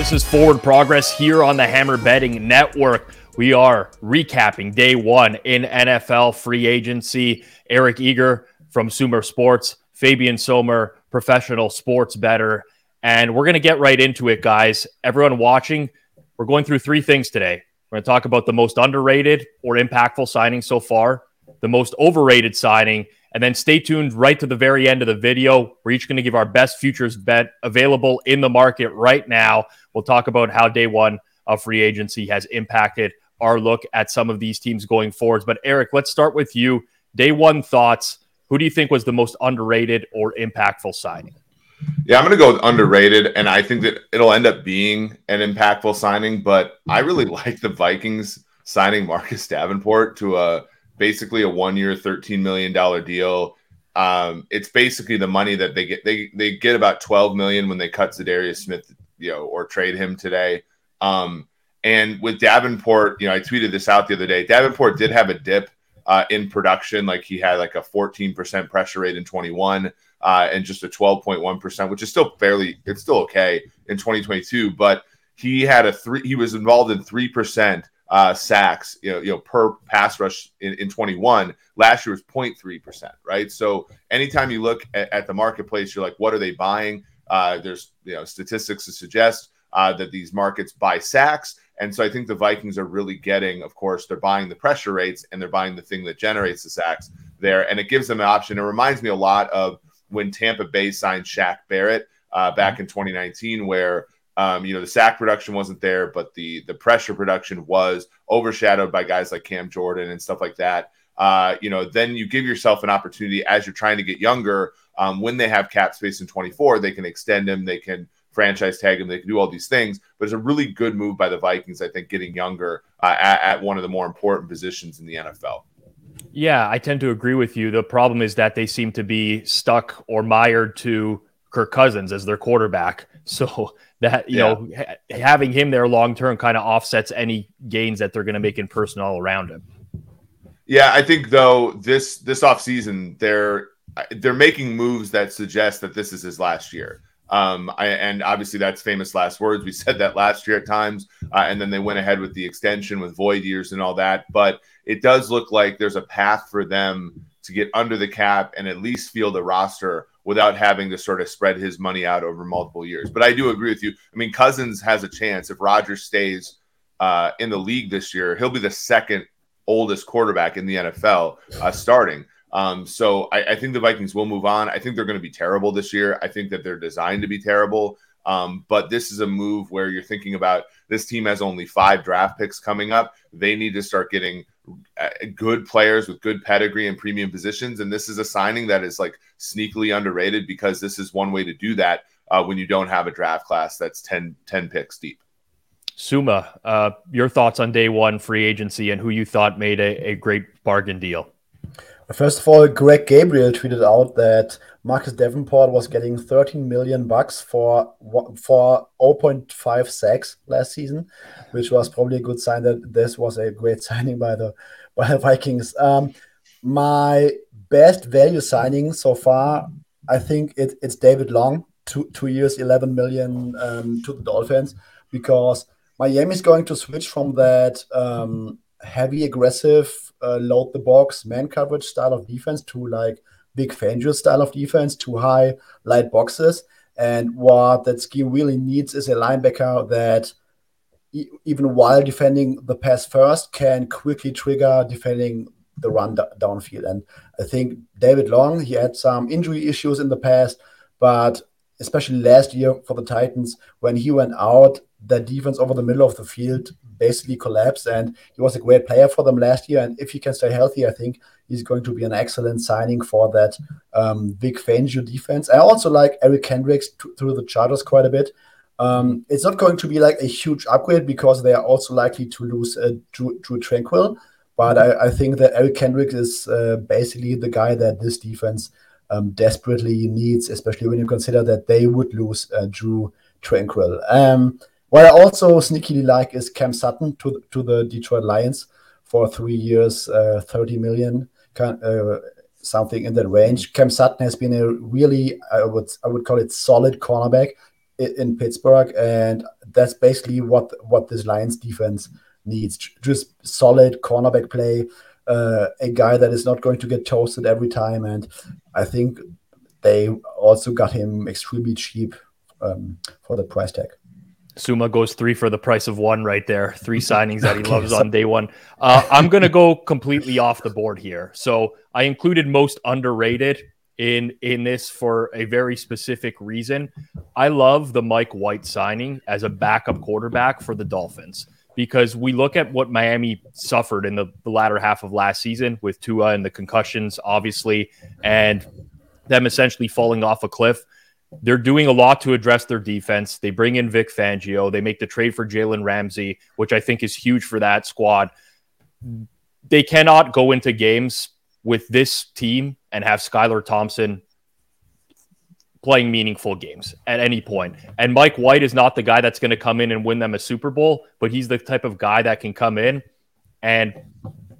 This is Forward Progress here on the Hammer Betting Network. We are recapping day one in NFL free agency. Eric Eager from Sumer Sports, Fabian Sommer, professional sports bettor. And we're going to get right into it, guys. Everyone watching, we're going through three things today. We're going to talk about the most underrated or impactful signing so far, the most overrated signing, and then stay tuned right to the very end of the video. We're each going to give our best futures bet available in the market right now. We'll talk about how day one of free agency has impacted our look at some of these teams going forwards. But Eric, let's start with you. Day one thoughts. Who do you think was the most underrated or impactful signing? Yeah, I'm going to go with underrated, and I think that it'll end up being an impactful signing. But I really like the Vikings signing Marcus Davenport to a basically a one year, $13 million deal. Um, it's basically the money that they get. They they get about 12 million when they cut Za'Darius Smith, you know, or trade him today. Um, and with Davenport, you know, I tweeted this out the other day. Davenport did have a dip uh, in production, like he had like a 14% pressure rate in 21 uh, and just a 12.1%, which is still fairly, it's still okay in 2022. But he had a three, he was involved in 3% uh, sacks, you know, you know, per pass rush in, in 21. Last year was 0.3 percent, right? So anytime you look at, at, the marketplace, you're like, what are they buying? Uh, there's you know statistics to suggest uh, that these markets buy sacks, and so I think the Vikings are really getting, of course, they're buying the pressure rates and they're buying the thing that generates the sacks there, and it gives them an option. It reminds me a lot of when Tampa Bay signed Shaq Barrett uh, back mm-hmm. in 2019, where um, you know, the sack production wasn't there, but the the pressure production was overshadowed by guys like Cam Jordan and stuff like that. Uh, you know, then you give yourself an opportunity as you're trying to get younger. Um, when they have cap space in 24, they can extend him, they can franchise tag him, they can do all these things. But it's a really good move by the Vikings, I think, getting younger uh, at, at one of the more important positions in the NFL. Yeah, I tend to agree with you. The problem is that they seem to be stuck or mired to Kirk Cousins as their quarterback. So that you yeah. know ha- having him there long term kind of offsets any gains that they're going to make in personnel around him. Yeah, I think though this this offseason they're they're making moves that suggest that this is his last year. Um, I, and obviously that's famous last words. We said that last year at times, uh, and then they went ahead with the extension with void years and all that. But it does look like there's a path for them to get under the cap and at least field the roster without having to sort of spread his money out over multiple years. But I do agree with you. I mean, Cousins has a chance if Rodgers stays uh, in the league this year. He'll be the second oldest quarterback in the NFL uh, starting. Um, so I, I, think the Vikings will move on. I think they're going to be terrible this year. I think that they're designed to be terrible. Um, but this is a move where you're thinking about this team has only five draft picks coming up. They need to start getting good players with good pedigree and premium positions. And this is a signing that is like sneakily underrated because this is one way to do that uh, when you don't have a draft class that's 10, 10 picks deep. Sommer, uh, your thoughts on day one free agency and who you thought made a, a great bargain deal? First of all, Greg Gabriel tweeted out that Marcus Davenport was getting 13 million bucks for for 0.5 sacks last season, which was probably a good sign that this was a great signing by the by the Vikings. Um, my best value signing so far, I think it, it's David Long, two two years, 11 million um, to the Dolphins, because Miami is going to switch from that um, heavy aggressive uh, load the box man coverage style of defense to like Vic Fangio style of defense to high light boxes. And what that scheme really needs is a linebacker that, e- even while defending the pass first, can quickly trigger defending the run d- downfield. And I think David Long, he had some injury issues in the past, but especially last year for the Titans, when he went out, the defense over the middle of the field basically collapsed. And he was a great player for them last year. And if he can stay healthy, I think he's going to be an excellent signing for that um, Vic Fangio defense. I also like Eric Kendricks through the Chargers quite a bit. Um, it's not going to be like a huge upgrade because they are also likely to lose uh, Drew, Drue Tranquill. But I, I, think that Eric Kendricks is uh, basically the guy that this defense um, desperately needs, especially when you consider that they would lose uh, Drue Tranquill. Um, what I also sneakily like is Cam Sutton to to the Detroit Lions for three years, uh, thirty million, uh, something in that range. Cam Sutton has been a really, I would I would call it solid cornerback in Pittsburgh, and that's basically what what this Lions defense needs: just solid cornerback play, a guy that is not going to get toasted every time. And I think they also got him extremely cheap um, for the price tag. Sommer goes three for the price of one right there. Three signings that he loves on day one. Uh, I'm going to go completely off the board here. So I included most underrated in in this for a very specific reason. I love the Mike White signing as a backup quarterback for the Dolphins because we look at what Miami suffered in the, the latter half of last season with Tua and the concussions, obviously, and them essentially falling off a cliff. They're doing a lot to address their defense. They bring in Vic Fangio. They make the trade for Jalen Ramsey, which I think is huge for that squad. They cannot go into games with this team and have Skylar Thompson playing meaningful games at any point. And Mike White is not the guy that's going to come in and win them a Super Bowl, but he's the type of guy that can come in and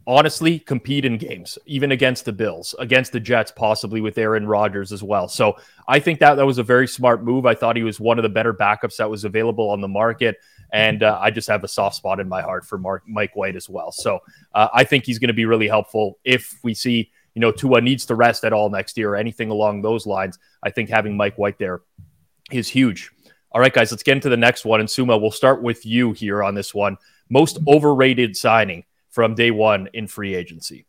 honestly compete in games, even against the Bills, against the Jets, possibly with Aaron Rodgers as well. So I think that that was a very smart move. I thought he was one of the better backups that was available on the market. And uh, I just have a soft spot in my heart for Mark, Mike White as well. So uh, I think he's going to be really helpful if we see, you know, Tua needs to rest at all next year or anything along those lines. I think having Mike White there is huge. All right, guys, let's get into the next one. And Sommer, we'll start with you here on this one. Most overrated signing from day one in free agency?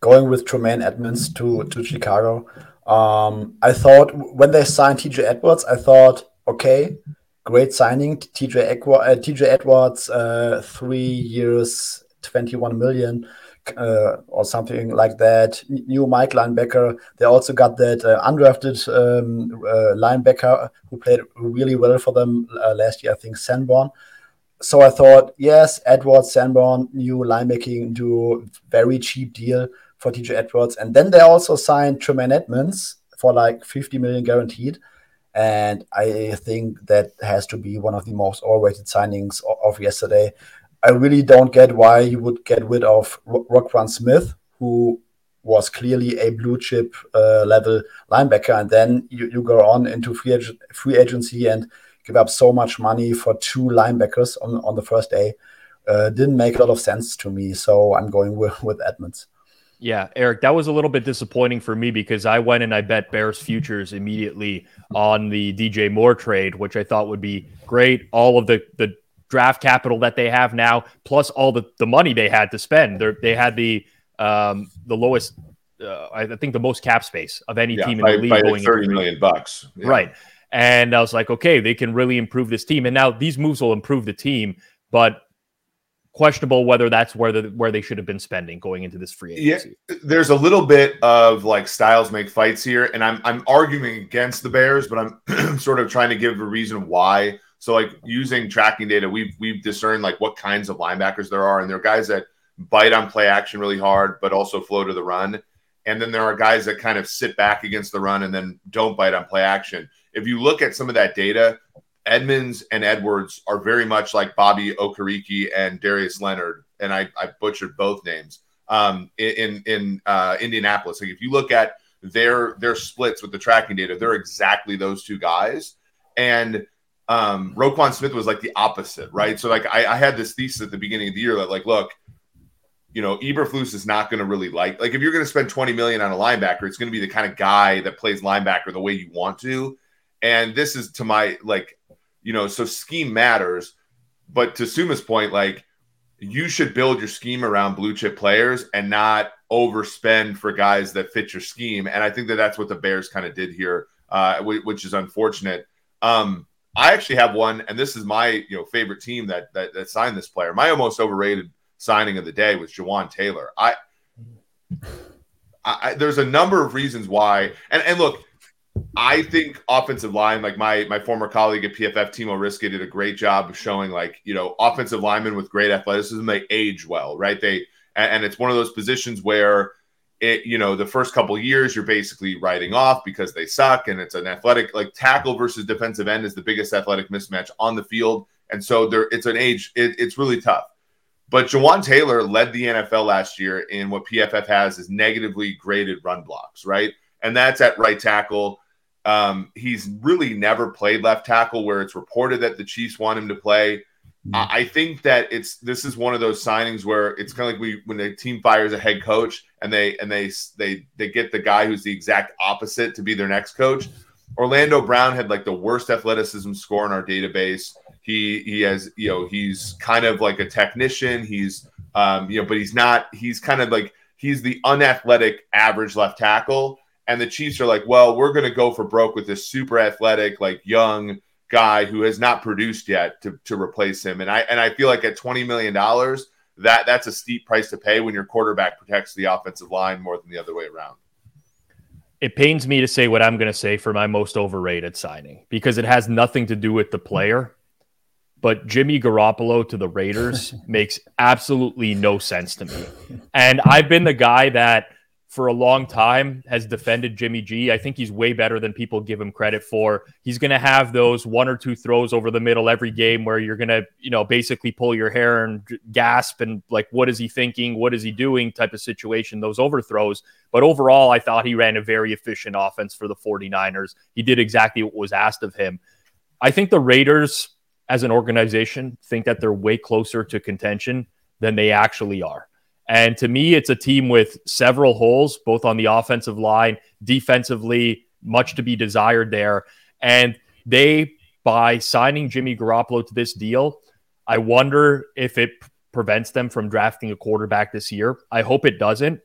Going with Tremaine Edmunds to, to Chicago. Um, I thought when they signed TJ Edwards, I thought, okay, great signing. TJ, Equ- uh, Edwards, uh, three years, 21 million. Uh, or something like that. New Mike linebacker. They also got that uh, undrafted um, uh, linebacker who played really well for them last year. I think Sanborn so I thought, yes, Edwards, Sanborn, new linebacking do very cheap deal for TJ Edwards. And then they also signed Tremaine Edmunds for like 50 million guaranteed. And I think that has to be one of the most overrated signings of yesterday. I really don't get why you would get rid of Roquan Smith, who was clearly a blue chip uh, level linebacker. And then you, you go on into free, ag- free agency and give up so much money for two linebackers on, on the first day uh, didn't make a lot of sense to me. So I'm going with, with Edmunds. Yeah, Eric, that was a little bit disappointing for me because I went and I bet Bears futures immediately on the DJ Moore trade, which I thought would be great. All of the the draft capital that they have now, plus all the, the money they had to spend. They're, they had the um, the lowest, uh, I think, the most cap space of any yeah, team in by, the league. By going thirty million bucks, yeah. right? And I was like, okay, they can really improve this team. And now these moves will improve the team, but questionable whether that's where the where they should have been spending going into this free agency. Yeah, there's a little bit of like styles make fights here, and I'm I'm arguing against the Bears, but I'm sort of trying to give a reason why. So like using tracking data, we've we've discerned like what kinds of linebackers there are, and there are guys that bite on play action really hard, but also flow to the run. And then there are guys that kind of sit back against the run and then don't bite on play action if you look at some of that data, Edmunds and Edwards are very much like Bobby Okereke and Darius Leonard, and I, I butchered both names um, in in uh, Indianapolis. Like if you look at their their splits with the tracking data, they're exactly those two guys. And um, Roquan Smith was like the opposite, right? So like I, I had this thesis at the beginning of the year that like, look, you know, Eberflus is not going to really like like if you're going to spend 20 million on a linebacker, it's going to be the kind of guy that plays linebacker the way you want to. And this is to my like, you know, so scheme matters. But to Sommer's point, like you should build your scheme around blue chip players and not overspend for guys that fit your scheme. And I think that that's what the Bears kind of did here uh, which is unfortunate. Um, I actually have one, and this is my you know favorite team that that, that signed this player. My most overrated signing of the day was Jawaan Taylor. I, I, there's a number of reasons why, and and look, I think offensive line, like my my former colleague at PFF, Timo Riske, did a great job of showing like you know offensive linemen with great athleticism they age well, right? They and, and it's one of those positions where it you know the first couple years you're basically writing off because they suck and it's an athletic like tackle versus defensive end is the biggest athletic mismatch on the field. And so there it's an age it, it's really tough. But Jawaan Taylor led the NFL last year in what PFF has is negatively graded run blocks right? And that's at right tackle. Um, he's really never played left tackle where it's reported that the Chiefs want him to play I think that it's this is one of those signings where it's kind of like we when the team fires a head coach and they and they they they get the guy who's the exact opposite to be their next coach. Orlando Brown had like the worst athleticism score in our database. He he has you know he's kind of like a technician. He's um you know but he's not. He's kind of like he's the unathletic average left tackle. And the Chiefs are like, well, we're going to go for broke with this super athletic, like young guy who has not produced yet to, to replace him. And I and I feel like at twenty million dollars, that that's a steep price to pay when your quarterback protects the offensive line more than the other way around. It pains me to say what I'm going to say for my most overrated signing because it has nothing to do with the player. But Jimmy Garoppolo to the Raiders makes absolutely no sense to me. And I've been the guy that for a long time has defended Jimmy G. I think he's way better than people give him credit for. He's going to have those one or two throws over the middle every game where you're going to, you know, basically pull your hair and gasp and like, what is he thinking? What is he doing? type of situation, those overthrows. But overall, I thought he ran a very efficient offense for the 49ers. He did exactly what was asked of him. I think the Raiders, as an organization, think that they're way closer to contention than they actually are. And to me, it's a team with several holes, both on the offensive line, defensively, much to be desired there. And they, by signing Jimmy Garoppolo to this deal, I wonder if it prevents them from drafting a quarterback this year. I hope it doesn't.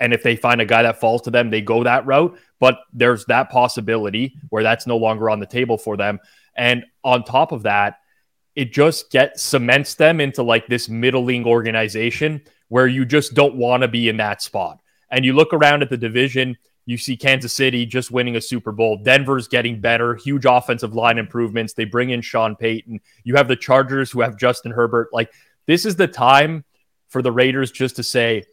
And if they find a guy that falls to them, they go that route. But there's that possibility where that's no longer on the table for them. And on top of that, it just gets cements them into like this middling organization where you just don't want to be in that spot. And you look around at the division, you see Kansas City just winning a Super Bowl. Denver's getting better, huge offensive line improvements. They bring in Sean Payton. You have the Chargers who have Justin Herbert. Like, this is the time for the Raiders just to say,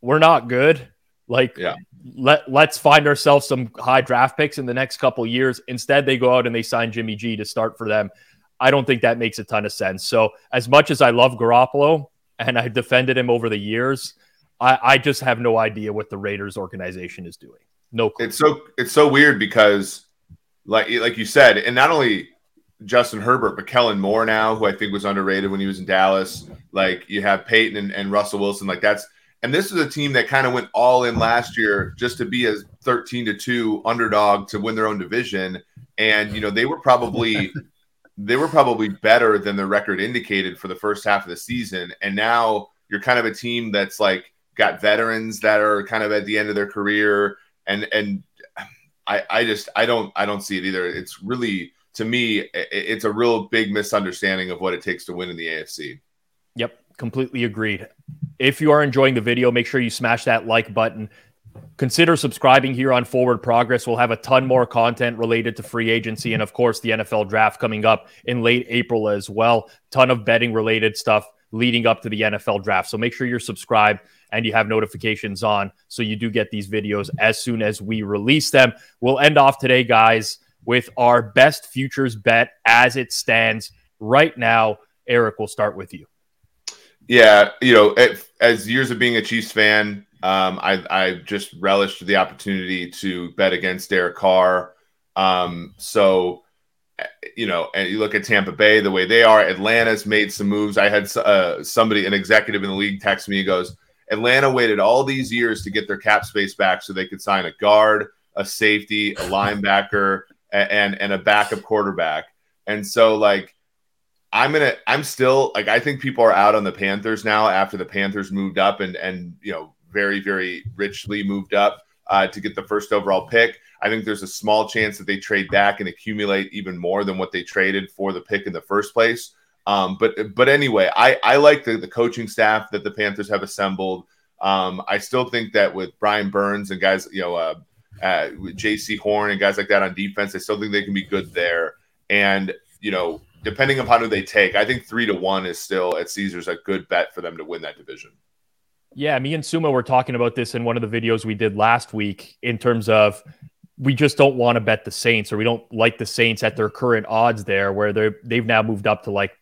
we're not good. Like, yeah. let, let's find ourselves some high draft picks in the next couple years. Instead, they go out and they sign Jimmy G to start for them. I don't think that makes a ton of sense. So, as much as I love Garoppolo, and I defended him over the years. I, I just have no idea what the Raiders organization is doing. No clue. It's so it's so weird because like like you said, and not only Justin Herbert, but Kellen Moore now, who I think was underrated when he was in Dallas. Like you have Payton and, and Russell Wilson. Like that's and this is a team that kind of went all in last year just to be a 13 to 2 underdog to win their own division. And you know, they were probably they were probably better than the record indicated for the first half of the season. And now you're kind of a team that's like got veterans that are kind of at the end of their career. And and I I just I don't I don't see it either. It's really to me it's a real big misunderstanding of what it takes to win in the AFC. Yep, completely agreed. If you are enjoying the video, make sure you smash that like button. Consider subscribing here on Forward Progress. We'll have a ton more content related to free agency and, of course, the NFL draft coming up in late April as well. Ton of betting related stuff leading up to the NFL draft. So make sure you're subscribed and you have notifications on so you do get these videos as soon as we release them. We'll end off today, guys, with our best futures bet as it stands right now. Eric, we'll start with you. Yeah, you know, as years of being a Chiefs fan, um, I, I just relished the opportunity to bet against Derek Carr. Um, so, you know, and you look at Tampa Bay, the way they are. Atlanta's made some moves. I had uh, somebody, an executive in the league, text me. He goes, Atlanta waited all these years to get their cap space back so they could sign a guard, a safety, a linebacker, and and a backup quarterback. And so, like, I'm gonna. I'm still like. I think people are out on the Panthers now after the Panthers moved up and and you know very, very richly moved up uh, to get the first overall pick. I think there's a small chance that they trade back and accumulate even more than what they traded for the pick in the first place. Um, but but anyway, I I like the, the coaching staff that the Panthers have assembled. Um, I still think that with Brian Burns and guys, you know, uh, uh, Jaycee Horn and guys like that on defense, I still think they can be good there. And you know, depending upon who they take, I think three to one is still at Caesars a good bet for them to win that division. Yeah, me and Suma were talking about this in one of the videos we did last week in terms of we just don't want to bet the Saints or we don't like the Saints at their current odds there where they're they've now moved up to like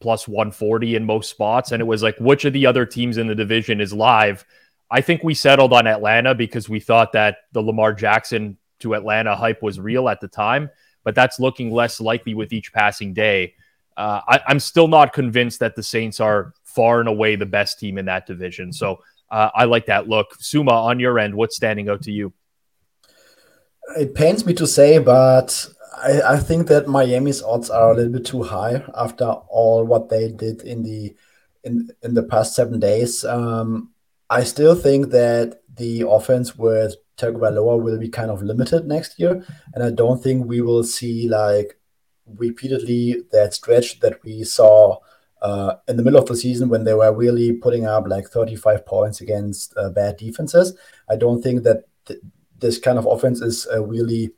plus 140 in most spots and it was like which of the other teams in the division is live. I think we settled on Atlanta because we thought that the Lamar Jackson to Atlanta hype was real at the time, but that's looking less likely with each passing day. Uh, I, I'm still not convinced that the Saints are far and away the best team in that division. So uh, I like that look. Sommer, on your end, what's standing out to you? It pains me to say, but I, I, think that Miami's odds are a little bit too high after all what they did in the in in the past seven days. Um, I still think that the offense with Tagovailoa will be kind of limited next year, and I don't think we will see like repeatedly that stretch that we saw in the middle of the season when they were really putting up like 35 points against uh, bad defenses. I don't think that th- this kind of offense is uh, really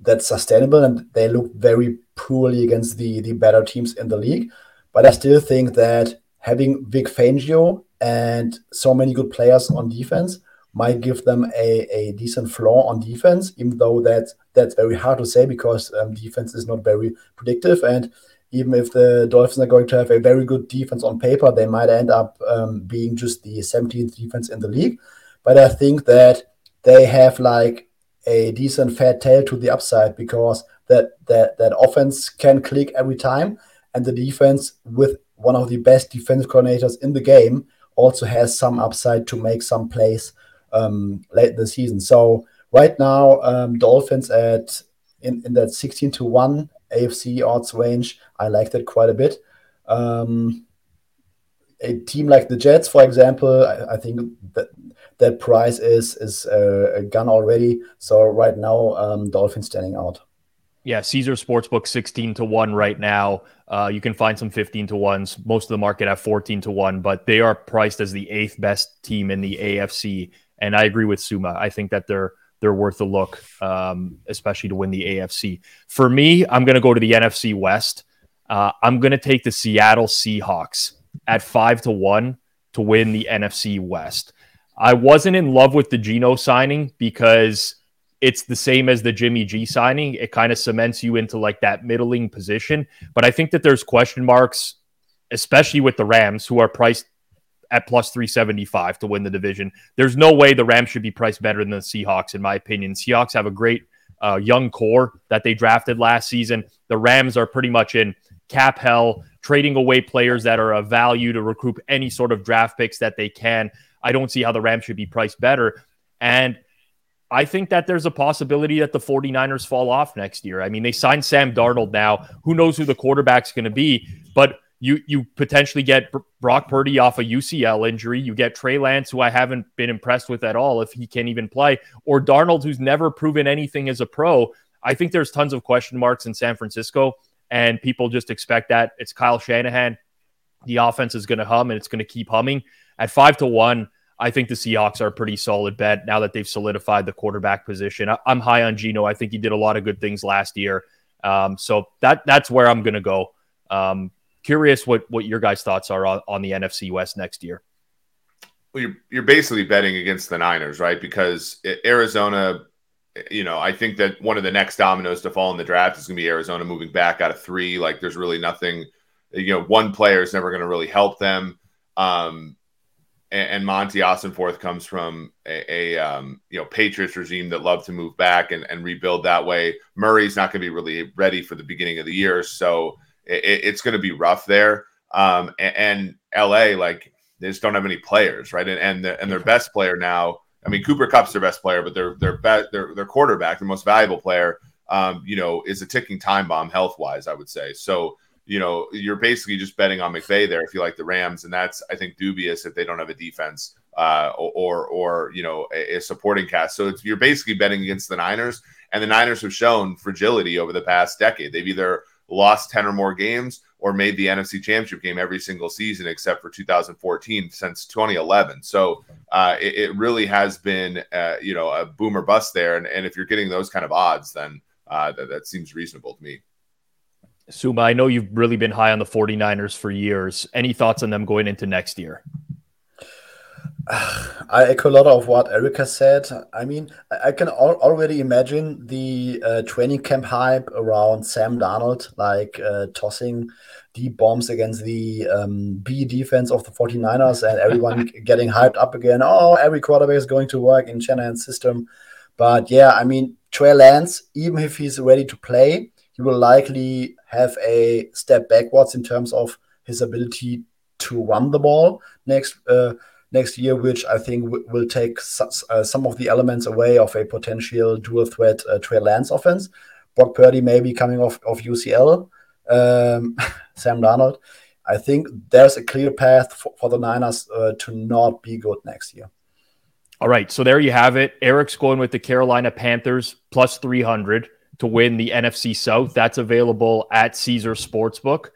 that sustainable, and they look very poorly against the the better teams in the league. But I still think that having Vic Fangio and so many good players on defense might give them a, a decent floor on defense, even though that that's very hard to say because um, defense is not very predictive and even if the Dolphins are going to have a very good defense on paper, they might end up um, being just the 17th defense in the league. But I think that they have like a decent fat tail to the upside because that that that offense can click every time, and the defense with one of the best defense coordinators in the game also has some upside to make some plays um, late in the season. So right now, um, Dolphins at in, in that 16 to 1 AFC odds range. I like that quite a bit. Um, a team like the Jets, for example, I, I think that that price is is uh, a gun already. So right now, um, Dolphins standing out. Yeah, Caesar Sportsbook 16 to 1 right now. Uh, you can find some 15 to 1s. Most of the market have 14 to 1, but they are priced as the eighth best team in the AFC. And I agree with Sommer. I think that they're they're worth a look, um, especially to win the AFC. For me, I'm going to go to the NFC West. Uh, I'm going to take the Seattle Seahawks at five to one to win the NFC West. I wasn't in love with the Geno signing because it's the same as the Jimmy G signing. It kind of cements you into like that middling position. But I think that there's question marks, especially with the Rams, who are priced at plus 375 to win the division. There's no way the Rams should be priced better than the Seahawks, in my opinion. Seahawks have a great uh, young core that they drafted last season. The Rams are pretty much in cap hell, trading away players that are of value to recoup any sort of draft picks that they can. I don't see how the Rams should be priced better. And I think that there's a possibility that the 49ers fall off next year. I mean, they signed Sam Darnold now. Who knows who the quarterback's going to be? But you you potentially get Brock Purdy off a UCL injury. You get Trey Lance, who I haven't been impressed with at all, if he can even play, or Darnold, who's never proven anything as a pro. I think there's tons of question marks in San Francisco, and people just expect that it's Kyle Shanahan. The offense is going to hum, and it's going to keep humming. At five to one, I think the Seahawks are a pretty solid bet now that they've solidified the quarterback position. I, am high on Geno. I think he did a lot of good things last year. Um, so that that's where I'm going to go. Um, Curious what what your guys' thoughts are on, on the NFC West next year. Well, you're you're basically betting against the Niners, right? Because Arizona, you know, I think that one of the next dominoes to fall in the draft is going to be Arizona moving back out of three. Like, there's really nothing, you know, one player is never going to really help them. Um, and, and Monti Ossenfort comes from a, a um, you know Patriots regime that loved to move back and, and rebuild that way. Murray's not going to be really ready for the beginning of the year, so it, it's going to be rough there. Um, and, and, LA, like they just don't have any players, right? And and, the, and their best player now, I mean, Cooper Kupp's their best player, but their their their their quarterback, the most valuable player, um, you know, is a ticking time bomb health wise, I would say. So you know, you're basically just betting on McVay there if you like the Rams, and that's I think dubious if they don't have a defense uh, or or you know a, a supporting cast. So you're basically betting against the Niners, And the Niners have shown fragility over the past decade. They've either lost 10 or more games or made the NFC Championship game every single season except for 2014 since 2011. So uh, it, it, really has been, uh, you know, a boomer bust there. And, and if you're getting those kind of odds, then uh, that, that seems reasonable to me. Sommer, I know you've really been high on the 49ers for years. Any thoughts on them going into next year? I echo a lot of what Erica said. I mean, I can al- already imagine the uh, training camp hype around Sam Darnold, like uh, tossing deep bombs against the um, B defense of the 49ers and everyone getting hyped up again. Oh, every quarterback is going to work in Shanahan's system. But yeah, I mean, Trey Lance, even if he's ready to play, he will likely have a step backwards in terms of his ability to run the ball next. Uh, next year, which I think will take uh, some of the elements away of a potential dual threat uh, Trey Lance offense. Brock Purdy maybe coming off of UCL, um, Sam Darnold. I think there's a clear path for, for the Niners uh, to not be good next year. All right, so there you have it. Eric's going with the Carolina Panthers plus 300 to win the NFC South. That's available at Caesar Sportsbook.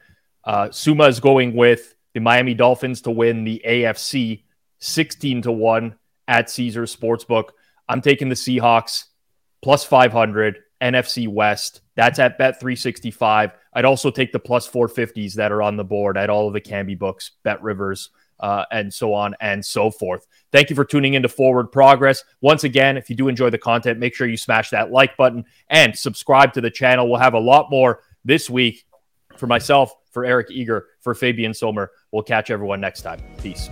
Uh, Sommer is going with the Miami Dolphins to win the AFC 16 to 1 at Caesar Sportsbook. I'm taking the Seahawks plus 500 NFC West. That's at bet 365. I'd also take the plus 450s that are on the board at all of the Canby books, Bet Rivers, uh, and so on and so forth. Thank you for tuning into Forward Progress. Once again, if you do enjoy the content, make sure you smash that like button and subscribe to the channel. We'll have a lot more this week for myself, for Eric Eager, for Fabian Sommer. We'll catch everyone next time. Peace.